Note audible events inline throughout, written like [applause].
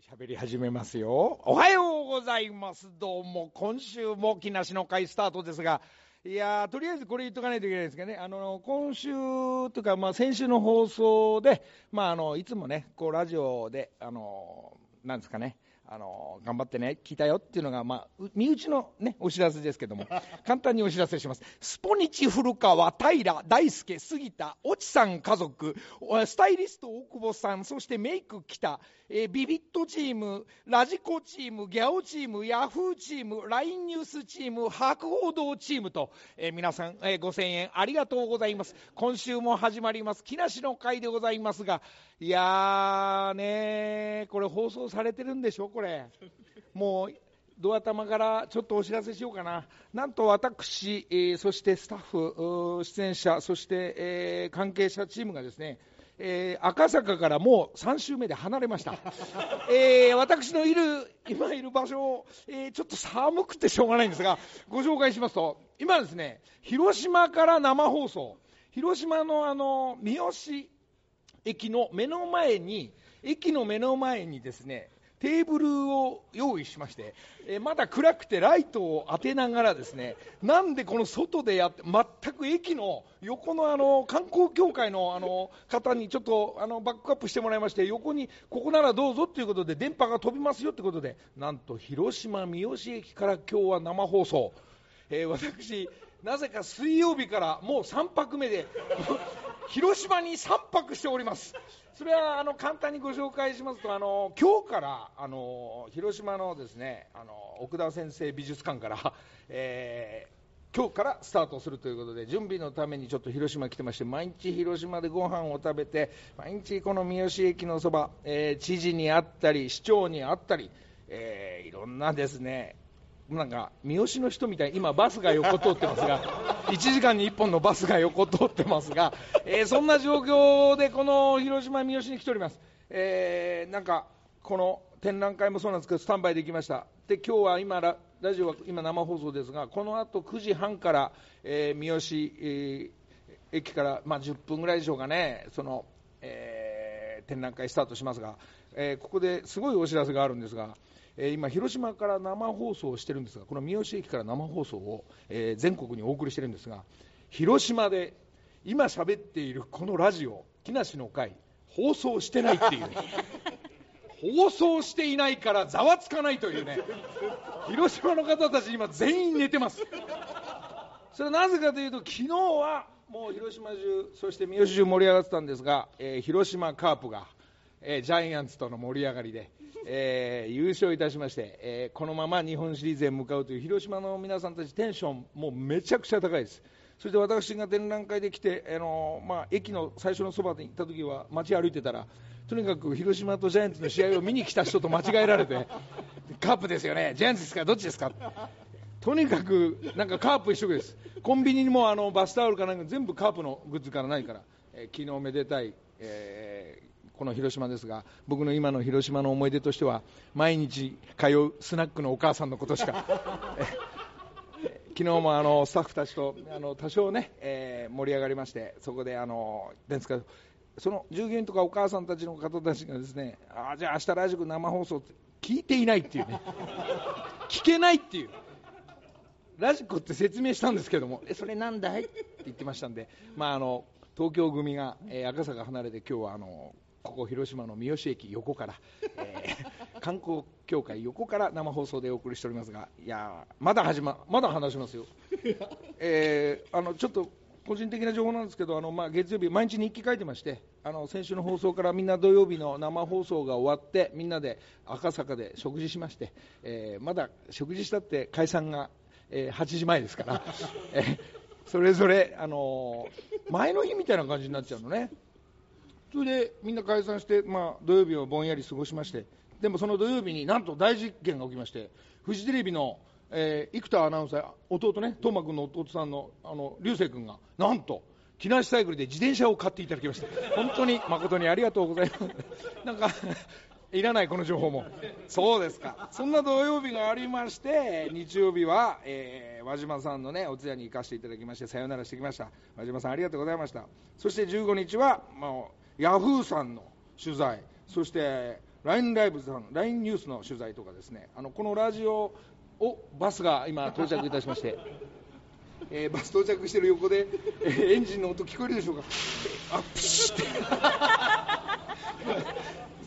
喋り始めますよ。おはようございます。どうも、今週も木梨の会スタートですが、いやーとりあえずこれ言っとかないといけないですけどね、あの今週というか、まあ、先週の放送で、まあ、あのいつもね、こうラジオで、あのなんですかね、あの頑張ってね、聞いたよっていうのが、まあ、う身内の、ね、お知らせですけども、[laughs] 簡単にお知らせします。スポニチ古川、平、大輔、杉田、越智さん家族、おスタイリスト大久保さん、そしてメイク北、えービビットチーム、ラジコチーム、ギャオチーム、ヤフーチーム、LINE ニュースチーム、博報堂チームと、えー皆さん、えー5000円ありがとうございます。今週も始まります、木梨の会でございますが、いやーねー、これ放送されてるんでしょ、これ。これ。もうドア玉からちょっとお知らせしようかな、なんと私、えーそしてスタッフ、出演者、そして、えー関係者チームがですね、えー赤坂からもう3週目で離れました、[laughs] えー私のいる今いる場所、えーちょっと寒くてしょうがないんですが、ご紹介しますと、今ですね、広島から生放送、広島のあの三好駅の目の前に、駅の目の前にですね、テーブルを用意しまして、えまだ暗くてライトを当てながらですね、なんでこの外でやって、全く駅の横のあの観光協会のあの方にちょっとあのバックアップしてもらいまして、横にここならどうぞということで、電波が飛びますよということで、なんと広島三好駅から今日は生放送。えー私、なぜか水曜日からもう3泊目で、広島に3泊しております。それはあの簡単にご紹介しますと、あの今日からあの広島のですねあの奥田先生美術館から、[laughs] えー今日からスタートするということで、準備のためにちょっと広島来てまして、毎日広島でご飯を食べて、毎日この三好駅のそば、えー知事に会ったり、市長に会ったり、えーいろんなですね、なんか三好の人みたいに今、バスが横通ってますが、[laughs] 1時間に1本のバスが横通ってますが、えーそんな状況で、この広島三好に来ております。えーなんかこの展覧会もそうなんですけど、スタンバイできました。で、今日は今ラ、ラジオは今生放送ですが、この後9時半から、えー三好、えー駅から、まあ、10分ぐらいでしょうかね、その、えー展覧会スタートしますが、えーここですごいお知らせがあるんですが、えー今、広島から生放送をしてるんですが、この三好駅から生放送を、えー全国にお送りしてるんですが、広島で今喋っているこのラジオ、木梨の会、放送してないっていう。[laughs] 放送していないからざわつかないというね、広島の方たち、今、全員寝てます。それはなぜかというと、昨日はもう広島中、そして三好中盛り上がってたんですが、えー広島カープが、えージャイアンツとの盛り上がりで、えー優勝いたしまして、えこのまま日本シリーズへ向かうという広島の皆さんたち、テンション、もうめちゃくちゃ高いです。そして私が展覧会で来て、あのまあ、駅の最初のそばに行った時は、街歩いてたら、とにかく広島とジャイアンツの試合を見に来た人と間違えられて、カープですよね、ジャイアンツですか、どっちですか？とにかくなんかカープ一色です、コンビニにもあのバスタオルかなんか全部カープのグッズからないから、えー昨日めでたい、えーこの広島ですが、僕の今の広島の思い出としては、毎日通うスナックのお母さんのことしか。昨日もあのスタッフたちとあの多少ね、えー盛り上がりまして、そこであのですかその従業員とかお母さんたちの方たちがですね、あじゃあ明日ラジコ生放送って聞いていないっていうね、聞けないっていう。ラジコって説明したんですけども、えそれなんだい？って言ってましたんで、まあ、あの東京組が、えー赤坂離れて、今日はあのここ広島の三好駅横から、えー [laughs] 観光協会横から生放送でお送りしておりますが、いやーまだ始ま、まだ話しますよ。[laughs] えーあのちょっと個人的な情報なんですけど、あのまあ、月曜日、毎日日記書いてまして、あの先週の放送からみんな土曜日の生放送が終わって、みんなで赤坂で食事しまして、えーまだ食事したって解散が、8時前ですから、[laughs] それぞれ、あのー前の日みたいな感じになっちゃうのね。それでみんな解散して、まあ、土曜日をぼんやり過ごしまして、でもその土曜日になんと大実験が起きまして、フジテレビの、えー生田アナウンサー、弟ね、東間君の弟さんのあの流星君が、なんと、木梨サイクルで自転車を買っていただきました、本当に誠にありがとうございます。なんかいらない、この情報も。そうですか。そんな土曜日がありまして、日曜日は、えー和島さんのね、お通夜に行かせていただきまして、さよならしてきました。和島さん、ありがとうございました。そして15日は、まあ、ヤフーさんの取材、そして、LINE ライブさん LINE ニュースの取材とかですねあのこのラジオをバスが今到着いたしまして [laughs] えーバス到着してる横で、えーエンジンの音聞こえるでしょうかあプシュって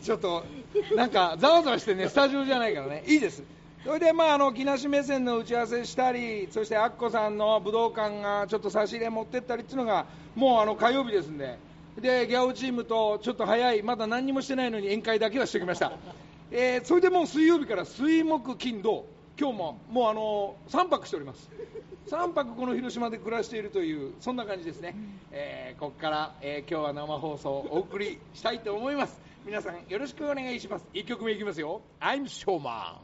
ちょっとなんかざわざわしてねスタジオじゃないからね。いいです。それでまああの木梨目線の打ち合わせしたりそしてアッコさんの武道館がちょっと差し入れ持ってったりっていうのがもうあの火曜日ですんで。でギャオチームとちょっと早いまだ何もしてないのに宴会だけはしてきました、えーそれでもう水曜日から水木金土。今日ももうあの3泊しております。3泊この広島で暮らしているというそんな感じですね、えーここから、えー今日は生放送をお送りしたいと思います。皆さんよろしくお願いします。1曲目いきますよ。I'm Showman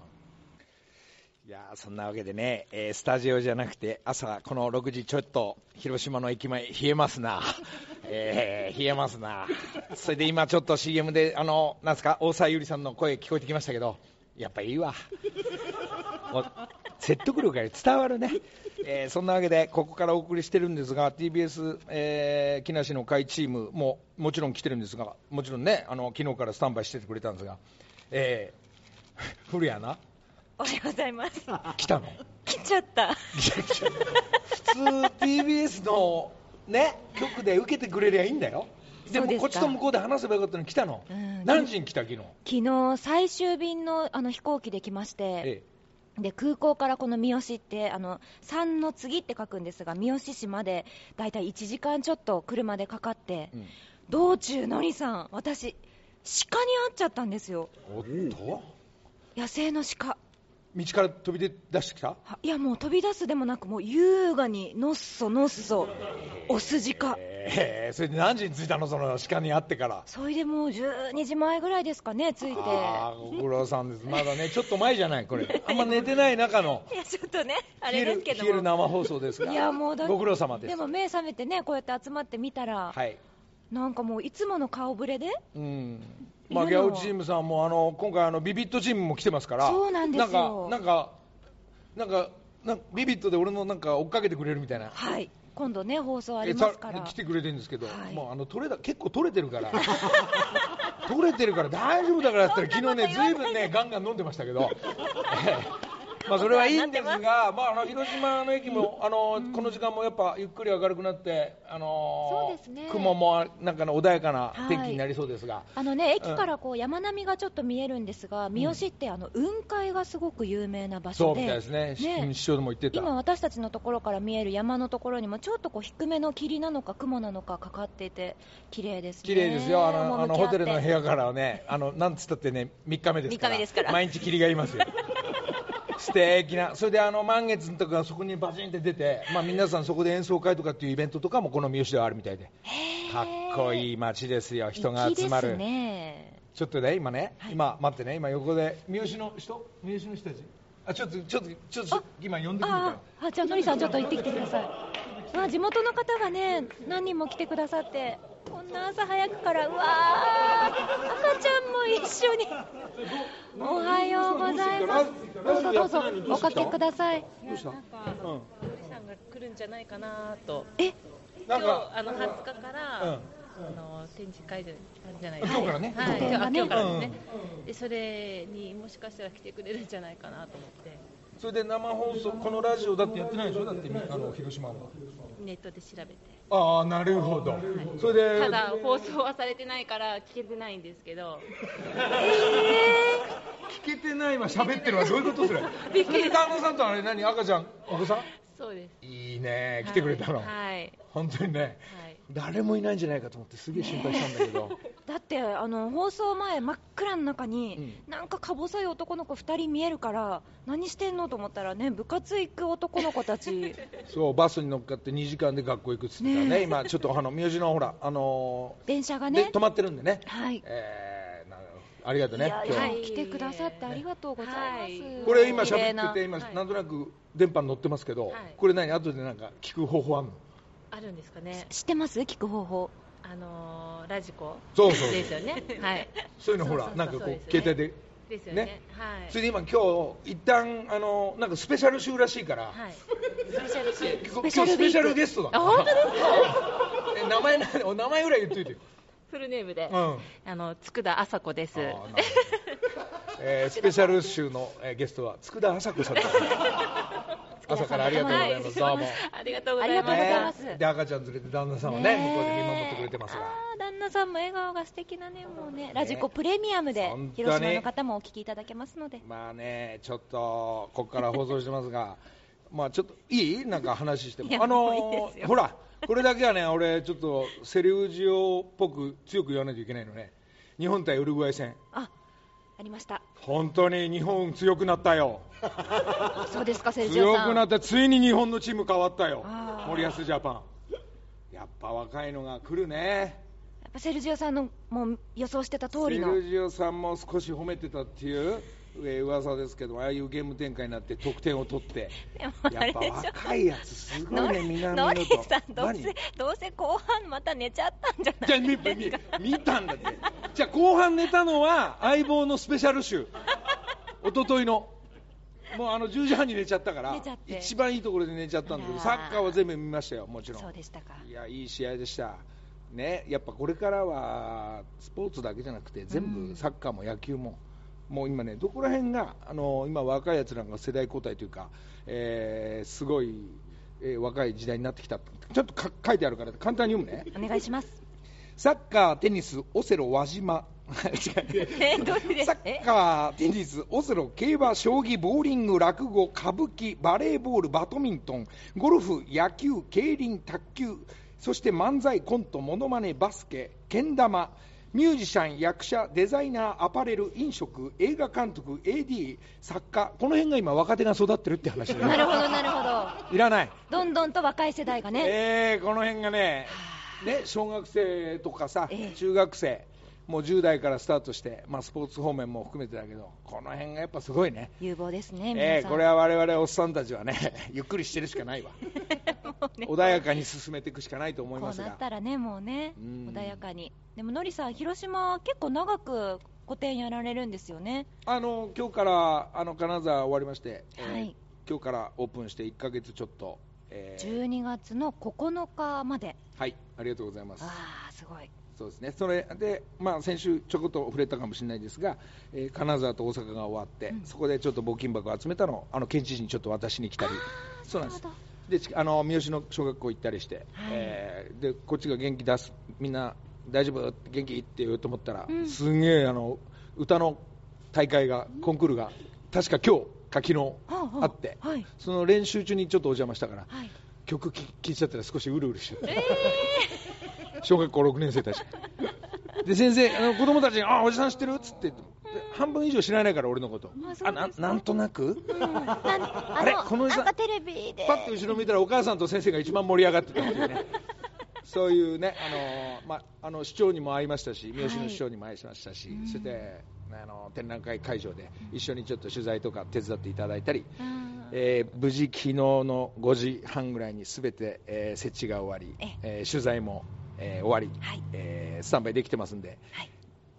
いやーそんなわけでね、えースタジオじゃなくて朝この6時ちょっと広島の駅前冷えますな、[laughs] えー冷えますな。それで今ちょっと CM であのなんすか大沢ゆりさんの声聞こえてきましたけどやっぱいいわ [laughs] 説得力が伝わるね、えーそんなわけでここからお送りしてるんですが TBS、えー木梨の会チームももちろん来てるんですがもちろんねあの昨日からスタンバイしててくれたんですが、えー、古谷な？おはようございます。来たの？来ちゃった。普通 TBS のね局で受けてくれりゃいいんだよ。でもこっちと向こうで話せばよかったのに来たの、うん。何時に来た昨日？昨日最終便のあの飛行機で来まして、えで空港からこの三好ってあの山の次って書くんですが三好市までだいたい1時間ちょっと車でかかって、えうん。道中のりさん私鹿に会っちゃったんですよ。野生の鹿道から飛び出してきた？はいやもう飛び出すでもなくもう優雅にのっそのっそオス鹿ええそれで何時に着いたの？その鹿に会ってから。それでもう12時前ぐらいですかね着いて。ああご苦労さんです。[laughs] まだねちょっと前じゃないこれ。あんま寝てない中の。いやちょっとねあれですけどるも生放送ですが。いやもうご苦労様です。でも目覚めてねこうやって集まってみたら、はい。なんかもういつもの顔ぶれでうんまあ、ギャオチームさんもあの今回あのビビットチームも来てますからそうなんですよ。なんかなんかなんかビビットで俺のなんか追っかけてくれるみたいな。はい。今度ね放送あえりますから。さ来てくれてるんですけど、はい。もうあの取れた結構取れてるから。取れてるから大丈夫だからって言ったら昨日ね [laughs] ずいぶんねガンガン飲んでましたけど、ええまあそれはいいんですが、まあ、あの広島の駅もあの、この時間もやっぱゆっくり明るくなって、あのそうですね。雲もなんかの穏やかな天気になりそうですが、あのね駅からこう山並みがちょっと見えるんですが、三好ってあの雲海がすごく有名な場所でそうみたいですね、うん師匠でも言ってた。今私たちのところから見える山のところにもちょっとこう低めの霧なのか雲なのかかかっていて綺麗ですね。綺麗ですよ、あのあのホテルの部屋屋からはね、あのなんつったってね、3日目ですから、三日目ですから。毎日霧がいますよ。素敵な、それであの満月の時はそこにバチンって出て、まあ、皆さんそこで演奏会とかっていうイベントとかもこの三好ではあるみたいで、かっこいい街ですよ、人が集まる。ね。ちょっとね、今ね、はい。今待ってね、今横で三好の人、三好の人たち、あちょっとちょっとちょっと今呼んでくるかああじゃあのりさんちょっと行ってきてください。わあ地元の方がね何人も来てくださってこんな朝早くからうわー赤ちゃんも一緒におはようございますどうぞどうぞおかけくださいどうした？なんか、うんさんが来るんじゃないかなと。え？今日かあの20日から、うんあの展示会であるんじゃないですか。今日からねはい、今日からね。でそれにもしかしたら来てくれるんじゃないかなと思ってそれで生放送、このラジオだってやってないでしょ、だってあの広島は。ネットで調べて。ああ、なるほど。それで、ただ放送はされてないから聞けてないんですけど。[laughs] 聞けてないわ、喋ってるわ、どういうことそれ？びっくり旦那さんとあれ、何、赤ちゃん、お子さん？そうです。いいね、来てくれたの。はい。はい。本当にね、はい誰もいないんじゃないかと思って、すげえ心配したんだけど。[laughs] だってあの放送前真っ暗の中に、なんかか細い男の子2人見えるから何してんのと思ったらね部活行く男の子たち。[laughs] そう、バスに乗っかって2時間で学校行くっつってたね、ねえ。今、ちょっとあの、宮島のほら、あのーで、電車がね。止まってるんでね。はい。えーなありがとうね、今日は。はい。来てくださってありがとうございます、はい。これ今喋ってて、今、はい。なんとなく電波に乗ってますけど、はい。これ何、後でなんか聞く方法あんの？あるんですかね。知ってます？聞く方法。あのーラジコ。そうそうですよね。はい。[laughs] そういうのほら、なんかこうね。携帯で、ですよね。ね。はい。それで今、今日一旦あのなんかスペシャル週らしいから、はい。スペシャルシー今日スペシャルゲストだ。あ本当です [laughs] え名前なお名前ぐらい言っといてよ、フルネームで、うん。あの佃麻子です。えースペシャル週の、えーゲストは佃麻子さんです朝からありがとうございます、どうも。ありがとうございまますで赤ちゃん連れて旦那さんはね向こうで見守ってくれてますが。旦那さんも笑顔が素敵なねもうねラジコプレミアムで広島の方もお聞きいただけますので。まあねちょっとここから放送してますが [laughs] まあちょっといい？なんか話しても。あのほらこれだけはね俺ちょっとセリウジオっぽく強く言わないといけないのね。日本対ウルグアイ戦。あありました。本当に日本強くなったよ。[laughs] そうですかセルジオさん。強くなったついに日本のチーム変わったよ。森保ジャパン。やっぱ若いのが来るね。やっぱセルジオさんのもう予想してた通りセのルジオさんも少し褒めてたっていうえー噂ですけどああいうゲーム展開になって得点を取ってやっぱ若いやつすごいね南ノ野リとさんどう何？せどうせ後半また寝ちゃったんじゃじゃあない見ですか？見見たんだって。じゃあ後半寝たのは相棒のスペシャル週一昨日の。もうあの10時半に寝ちゃったから一番いいところで寝ちゃったんだけどサッカーは全部見ましたよもちろん。そうでしたか。いやいい試合でした。ねやっぱこれからはスポーツだけじゃなくて全部サッカーも野球も、もう今ねどこら辺があの今若いやつらが世代交代というか、えーすごい、えー若い時代になってきたちょっとか書いてあるから簡単に読むね。お願いします。サッカー、テニス、オセロ、輪島。[laughs] サッカー、テニス、オセロ、競馬、将棋、ボーリング、落語、歌舞伎、バレーボール、バドミントン、ゴルフ、野球、競輪、卓球、そして漫才、コント、モノマネ、バスケ、けん玉、ミュージシャン、役者、デザイナー、アパレル、飲食、映画監督、AD、作家、この辺が今、若手が育ってるって話で、なるほどなるほど。いらない。どんどんと若い世代がね、えーこの辺がね、ね小学生とかさ、ええ。中学生、もう10代からスタートして、まあ、スポーツ方面も含めてだけど、この辺がやっぱすごいね、有望ですねえーこれは我々おっさんたちはね、[laughs] ゆっくりしてるしかないわ、[laughs] ね。穏やかに進めていくしかないと思いこうますが、なったらねもうねうん。穏やかに。でものりさん広島は結構長く個展やられるんですよね。あの今日からあの金沢終わりまして、えーはい。今日からオープンして1ヶ月ちょっと、えー12月の9日まで。はい、ありがとうございます。ああすごいそうですね、それで、まあ、先週ちょこっと触れたかもしれないですが、えー金沢と大阪が終わって、うん。そこでちょっと募金箱を集めたのを、あの県知事にちょっと渡しに来たり、そうなんです。でちあの三好の小学校行ったりして、はい。えーでこっちが元気出す、みんな大丈夫、元気？って言おうと思ったら、うん。すんげえあの歌の大会が、コンクールが、確か今日か昨日はあって、はい。その練習中にちょっとお邪魔したから、はい。曲聴いちゃったら少しうるうるしちゃった。え小学校6年生たち。[laughs] で先生あの子供たちに「あおじさん知ってる?」っつって。で半分以上知らないから俺のこと。あそうななんとなく？ーうん。[laughs] ああれ？のこのおじさん。なんかテレビで。パッと後ろ見たらお母さんと先生が一番盛り上がってたっていうね。[laughs] そういうねあの、まあ、あの市長にも会いましたし三好の市長にも会いましたし、うん。そしてあの展覧会会場で一緒にちょっと取材とか手伝っていただいたり、うん。えー無事昨日の5時半ぐらいに全て、えー設置が終わりえ、えー取材も、えー終わり、はい。えースタンバイできてますんで、はい。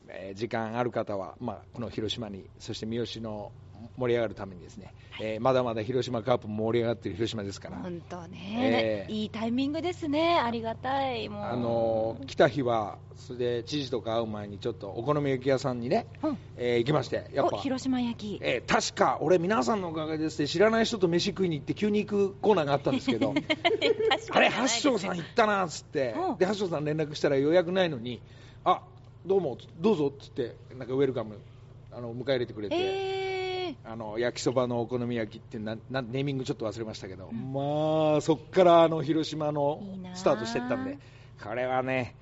えー時間ある方は、まあ、この広島にそして三好の盛り上がるためにですね、えーまだまだ広島カープも盛り上がっている広島ですから、本当ね、ええいいタイミングですね。ありがたい。もう。あのー来た日はそれで知事とか会う前にちょっとお好み焼き屋さんにね、うん。えー行きましてやっぱ。お広島焼き。えー確か俺皆さんのおかげですって知らない人と飯食いに行って急に行くコーナーがあったんですけど [laughs] あれ八章さん行ったなっつってうん。で八章さん連絡したら予約ないのにあどうもどうぞっつってなんかウェルカムあの迎え入れてくれて、えあの焼きそばのお好み焼きってななネーミングちょっと忘れましたけど、まあそこからあの広島のスタートしていったんで。これはね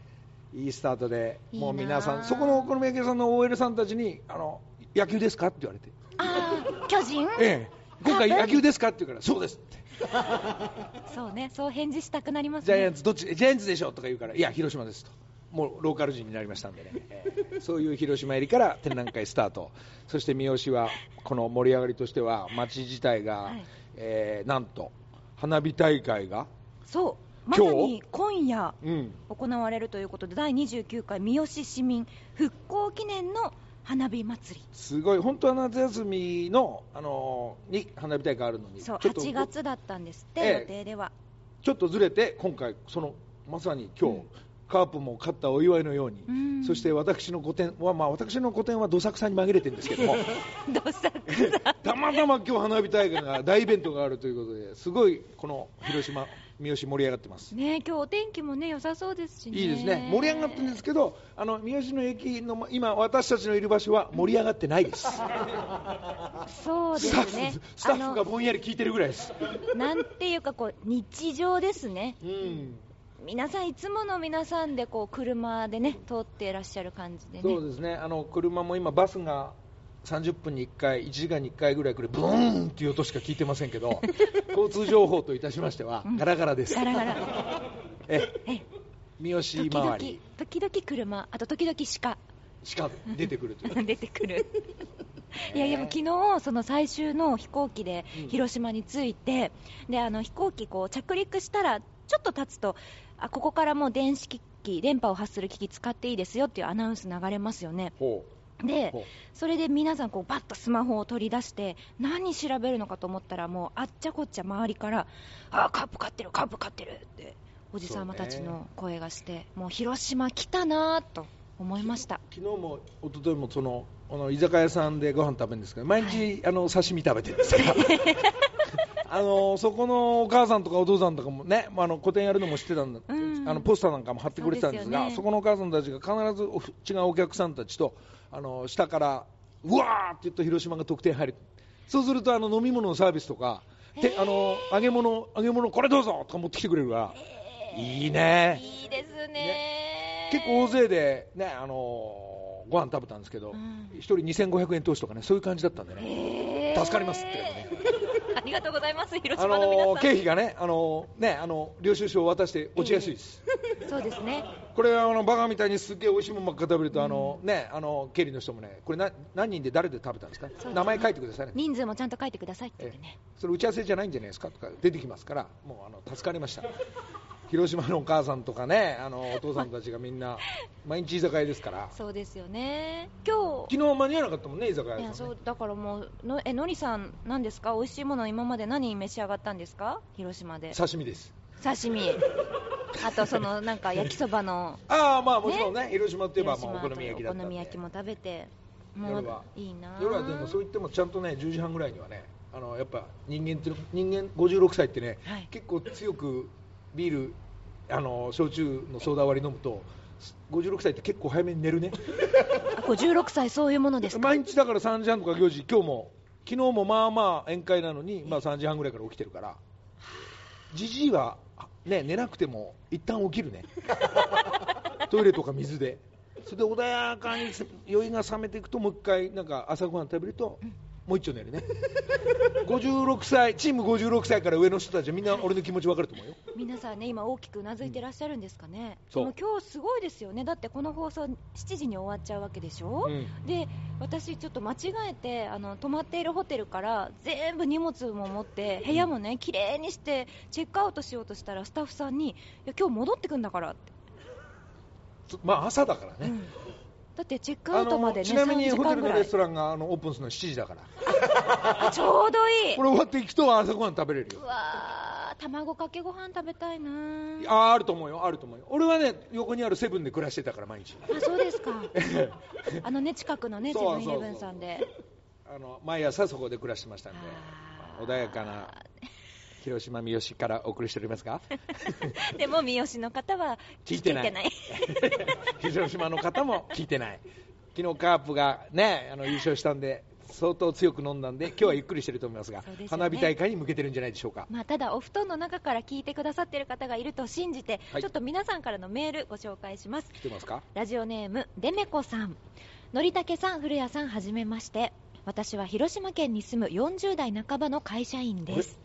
いいスタートでもう皆さんそこのお好み焼き屋さんの OL さんたちにあの野球ですかって言われて。ー、あー巨人、ええ。今回野球ですかって言うからそうですって。そうねそう返事したくなりますジャイアンねツどっちジャイアンツでしょとか言うからいや広島ですともうローカル人になりましたんでね、えーそういう広島入りから展覧会スタート。[laughs] そして三好はこの盛り上がりとしては街自体が、はい。えーなんと花火大会が、そう。まさに今夜うん、行われるということで第29回三好市民復興記念の花火祭り。すごい。本当は夏休みの、あのーに花火大会あるのにそうちょっと8月だったんですって、ええ。予定では。ちょっとずれて今回そのまさに今日、うんカープも勝ったお祝いのように、うん。そして私の個展は、まあ、私の個展はどさくさに紛れてるんですけども、[laughs] どさくさ。たまたま今日花火大会が大イベントがあるということですごいこの広島、三好盛り上がってます。ね今日お天気もね良さそうですしね。いいですね、盛り上がってるんですけど、あの三好の駅の今、私たちのいる場所は盛り上がってないです、[laughs] そうでスタッフすねスタッフがぼんやり聞いてるぐらいです。なんていうかこう日常ですね。うん皆さんいつもの皆さんでこう車でね通っていらっしゃる感じでね。そうですね、あの車も今、バスが30分に1回、1時間に1回ぐらい来る、ブーンっていう音しか聞いてませんけど、[laughs] 交通情報といたしましては、ガラガラです。ガラガラ。[laughs] ええ。三好周り時々車あと時々鹿。しか出てくるという。[laughs] 出てくる。いやいや昨日その最終の飛行機でうん。広島に着いて、であの飛行機こう着陸したらちょっと経つとあここからもう電子機器電波を発する機器使っていいですよっていうアナウンス流れますよね。ほでそれで皆さんこうバッとスマホを取り出して何調べるのかと思ったらもうあっちゃこっちゃ周りからあカープ勝ってるカープ勝ってるっておじさまたちの声がして、もう広島来たなと思いました。昨日も一昨日もそのあの居酒屋さんでご飯食べるんですけど毎日、あの刺身食べてるんですから [laughs] あのそこのお母さんとかお父さんとかもね、まあ、あの個展やるのも知ってたんだ、うん。あのポスターなんかも貼ってくれてたんですがそね。そこのお母さんたちが必ずお違うお客さんたちとあの下からうわーって言うと広島が得点入る。そうするとあの飲み物のサービスとか、てあの揚げ物揚げ物これどうぞとか持ってきてくれるから、いいね。いいですね。結構大勢でね、あのーご飯食べたんですけど、うん。一人2500円投資とかね、そういう感じだったんでね、助かりますってね、ありがとうございます。広あ島の皆さん、経費がね、あのーね、あの領収書を渡して落ちやすいです。そうですね。これあのバカみたいにすっげえ美味しいもんばっか食べると、あのね、あの経理の人もね、これな何人で誰で食べたんですか、そう。名前書いてくださいね。人数もちゃんと書いてくださいって言ってね。それ打ち合わせじゃないんじゃないですか？とか出てきますから、もうあの助かりました。広島のお母さんとかね、あのお父さんたちがみんな [laughs] 毎日居酒屋ですから。そうですよね。今日昨日間に合わなかったもんね、居酒屋いやそうだからもうのえのりさん何ですか？美味しいもの今まで何召し上がったんですか？広島で。刺身です。刺身。[laughs] あとそのなんか焼きそばの。ああ、まあもちろんね、広島といえばまあお好み焼きだおったんで。好み焼きも食べて。も夜は。ういいな。夜はでもそう言ってもちゃんとね10時半ぐらいにはねあのやっぱ人間って人間56歳ってね、はい。結構強くビールあの焼酎のソーダ割り飲むと56歳って結構早めに寝るね。あ56歳そういうものですか？毎日だから3時半とか4時今日も昨日もまあまあ宴会なのに、まあ、3時半ぐらいから起きてるから。じじいは、ね、寝なくても一旦起きるね。[laughs] トイレとか水で。それで穏やかに酔いが冷めていくともう一回なんか朝ごはん食べるともう一丁寝るね。56歳チーム56歳から上の人たちはみんな俺の気持ち分かると思うよ。皆さんね今大きくうなずいてらっしゃるんですかね、そうでも今日すごいですよね。だってこの放送7時に終わっちゃうわけでしょ、うん。で私ちょっと間違えてあの泊まっているホテルから全部荷物も持って部屋もね綺麗にしてチェックアウトしようとしたらスタッフさんにいや今日戻ってくんだからって、そまあ朝だからね、うんだってチェックアウトまでねちなみに3時ホテルのレストランがあのオープンするのは7時だから。あ [laughs] ちょうどいい。これ終わっていくと朝ごはん食べれるよ。うわー卵かけご飯食べたいなあーあると思うよあると思うよ。俺はね横にあるセブンで暮らしてたから毎日。あそうですか。[laughs] あのね近くのねセブンイレブンさんで。あの毎朝そこで暮らしてましたんで。穏やかな広島三好からお送りしておりますが。[laughs] でも三好の方は聞いてない。[laughs] 広島の方も聞いてない。昨日カープがねあの優勝したんで相当強く飲んだんで今日はゆっくりしてると思いますがね。花火大会に向けてるんじゃないでしょうか。まあ、ただ、お布団の中から聞いてくださっている方がいると信じて、はい。ちょっと皆さんからのメールご紹介します。来てますか？ラジオネーム、デメコさん。のりたけさん、古谷さん、はじめまして。私は広島県に住む40代半ばの会社員です。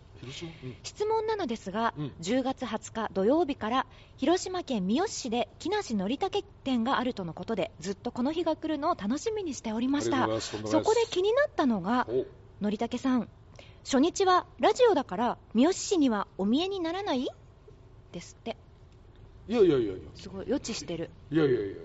質問なのですが、うん。10月20日土曜日から広島県三好市で木梨のりたけ店があるとのことでずっとこの日が来るのを楽しみにしておりました。そこで気になったのがお。のりたけさん初日はラジオだから三好市にはお見えにならない？ですって。いやいやいやいや。すごい予知してる。いやいやいやいや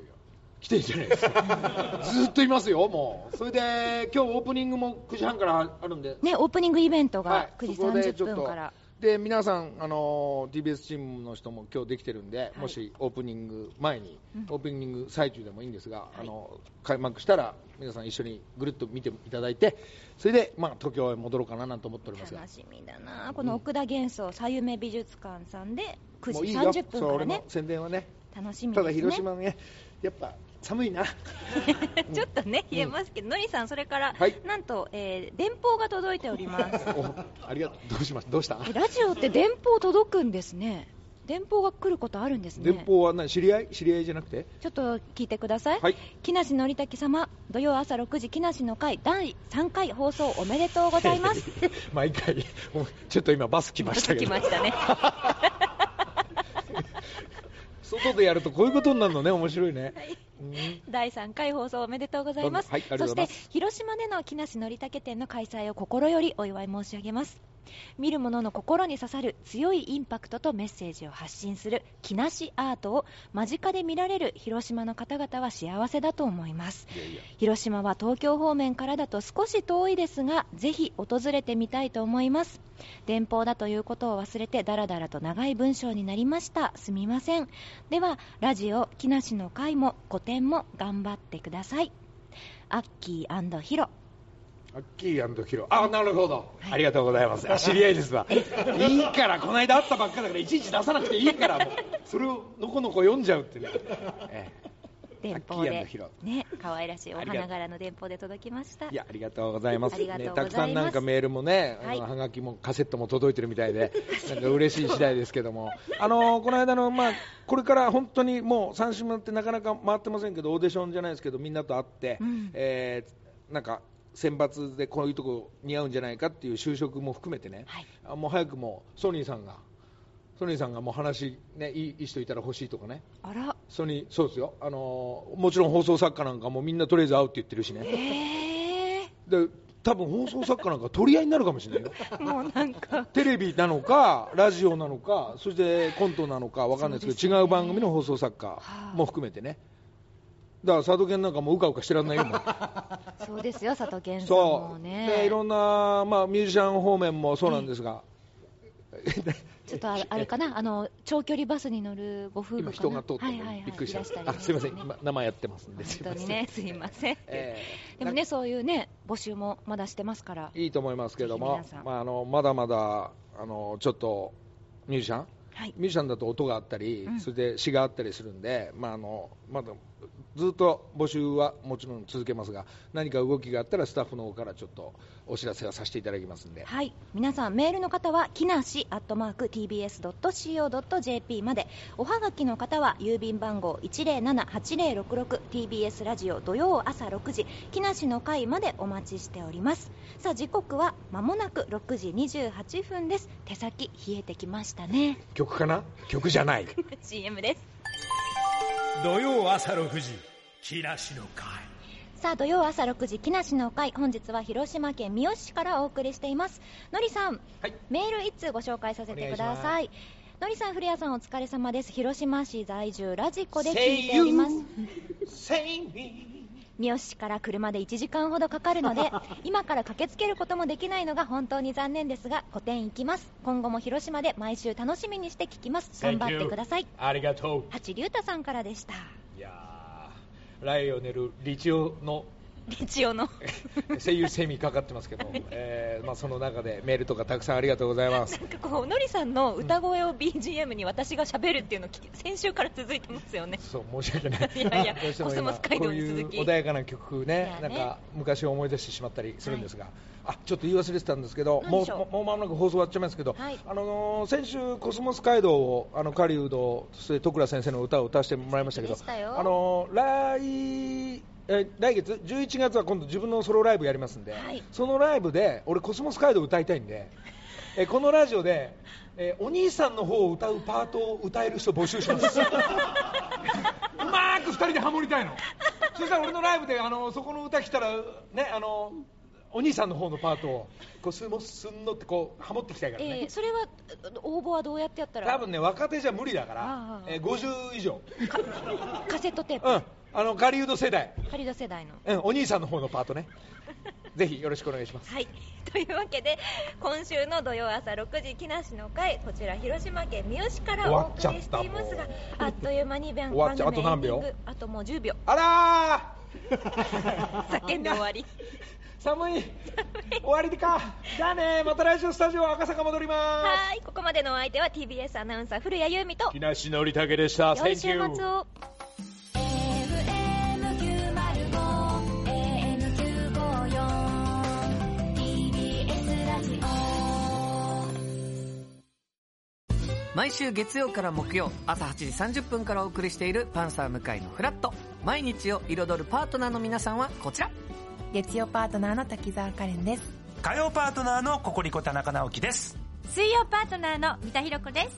来てんじゃないですか。[laughs] ずっといますよもう。それで今日オープニングも9時半からあるんで。ねオープニングイベントはがい9時そこでち30ょっと。分から、で皆さん、あの TBS チームの人も今日できてるんで、い。もしオープニング前に、うん。オープニング最中でもいいんですが、い。あの開幕したら皆さん一緒にぐるっと見ていただいて、それで、まあ、東京へ戻ろうかななんて思っておりますが。楽、しみだな。この奥田幻想さゆめ美術館さんで9時もういいよ、30分からね。宣伝はね、楽しみね。ただ広島ね、やっぱ寒いな、[laughs] ちょっとね言えますけど、のりさんそれから、はい。なんと、えー電報が届いております。[laughs] おありがとう、どうしました、どうした？えラジオって電報届くんですね。電報が来ることあるんですね。電報は何？知り合い？知り合いじゃなくて？ちょっと聞いてください、はい。木梨憲武様土曜朝6時木梨の会第3回放送おめでとうございます。[laughs] 毎回、ちょっと今、バス来ましたけど、来ましたね。外でやるとこういうことになるのね、面白いね。うん第3回放送おめでとうございます、はいそうして広島での木梨憲武展の開催を心よりお祝い申し上げます見る者の心に刺さる強いインパクトとメッセージを発信する木梨アートを間近で見られる広島の方々は幸せだと思います。広島は東京方面からだと少し遠いですがぜひ訪れてみたいと思います。電報だということを忘れてだらだらと長い文章になりました。すみません。ではラジオ木梨の会も個展も頑張ってください。アッキーヒロアッキーヒロ。あ、なるほど。ありがとうございます。[laughs] あ知り合いですわ。いいから、この間会ったばっかだから、いちいち出さなくていいから、もう。それをのこのこ読んじゃうってね。え電報でね可愛らしいお花柄の電報で届きましたえいや、ありがとうございます。ねたくさんなんかメールもね、あのはいはがきもカセットも届いてるみたいで、[laughs] なんか嬉しい次第ですけども、あのこの間の、まあ、これから本当にもう三島ってなかなか回ってませんけど、オーディションじゃないですけど、みんなと会って、うんえーなんか選抜でこういうとこ似合うんじゃないかっていう就職も含めてね、はい。あもう早くもうソニーさんが、ソニーさんがもう話、ね、いい人いたら欲しいとかね、あら。ソニー、そうですよ、あのもちろん放送作家なんかもみんなとりあえず会うって言ってるしね。へえ。で多分放送作家なんか取り合いになるかもしれないよ。[laughs] もうなんか。テレビなのかラジオなのかそしてコントなのかわかんないですけどね。違う番組の放送作家も含めてねだから佐渡県なんかもううかうかしてらんないよ [laughs] そうですよ佐藤健さんそう。もねでいろんな、まあ、ミュージシャン方面もそうなんですが、[laughs] ちょっとあれかな、あの長距離バスに乗るご夫婦人が通ったのはいはいはい、びっくりした。いらしたりあすいません。ね今生やってますんで本当にね、すいません。[laughs] えーでもね、そういうね、募集もまだしてますから、いいと思いますけどもまあ、あのまだまだあのちょっとミュージシャン？はい、ミュージシャンだと音があったり、うん。それで詩があったりするんで、まあ、あのまだずっと募集はもちろん続けますが、何か動きがあったらスタッフの方からちょっとお知らせはさせていただきますんで、はい、皆さん、メールの方は、きなしアットマーク TBS.CO.JP まで、おはがきの方は、郵便番号 107-8066TBS ラジオ土曜朝6時、木梨の会までお待ちしております。さあ、時刻は間もなく6時28分です。手先冷えてきましたね。曲かな？曲じゃない。[laughs] CM です。土曜朝6時木梨の会。さあ土曜朝6時木梨の会。本日は広島県三次市からお送りしています。のりさん、はい。メール一通ご紹介させてください。のりさん古谷さんお疲れ様です。広島市在住ラジコで聞いております。三次市から車で1時間ほどかかるので [laughs] 今から駆けつけることもできないのが本当に残念ですが個展行きます。今後も広島で毎週楽しみにして聞きます。頑張ってください。ありがとう。八龍太さんからでした。いやーライオネル・リチオのリチオの [laughs] 声優セミかかってますけど、えーまあ、その中でメールとかたくさんありがとうございます。[laughs] なんかこう、のりさんの歌声を BGM に私が喋るっていうの聞き、先週から続いてますよね。そう申し訳ない。[laughs] いやいやコスモス街道に続きこういう穏やかな曲ねねなんか昔を思い出してしまったりするんですが、あちょっと言い忘れてたんですけど、もうもう間もなく放送終わっちゃいますけど、はい。あのー先週コスモス街道をあの狩人そして都倉先生の歌を歌わせてもらいましたけど、あのー来え来月？11月は今度自分のソロライブやりますんで、はい。そのライブで俺コスモス街道歌いたいんで。えこのラジオで、えお兄さんの方を歌うパートを歌える人募集します。[laughs] うまーく2人でハモりたいの。そしたら俺のライブであのそこの歌来たらねあのお兄さんの方のパートをコスモスのってこうハモっていきたいからね、えー、それは、応募はどうやってやったら？多分ね若手じゃ無理だかあらあ、えー50以上。カセットテープ。うん。あの狩人世代、狩人世代の。うん、お兄さんの方のパートね。[laughs] ぜひよろしくお願いします。はい。[laughs] というわけで今週の土曜朝6時木梨の会こちら広島県三好からお送りしていますがあっという間に番終わっちゃう。番組あと何秒？あともう10秒。あら [laughs] 叫んで終わり。ー寒い。終わりか。じゃあねまた来週スタジオ赤坂戻りまはいここまでのお相手は TBS アナウンサー古谷由美と。す木梨憲武でした。良い週末を。AM905TBS ラジ毎週月曜から木曜朝8時30分からお送りしている「パンサー向井のフラット」毎日を彩るパートナーの皆さんはこちら月曜パートナーの滝沢カレンです。火曜パートナーのココリコ田中直樹です。水曜パートナーの三田寛子で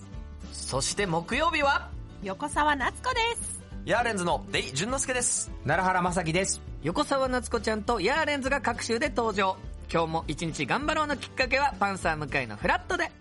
す。そして木曜日は？横澤夏子です。ヤーレンズのデイ淳之介です。奈良原正樹です。横澤夏子ちゃんとヤーレンズが各週で登場。今日も一日頑張ろうのきっかけは「パンサー向井のフラット」で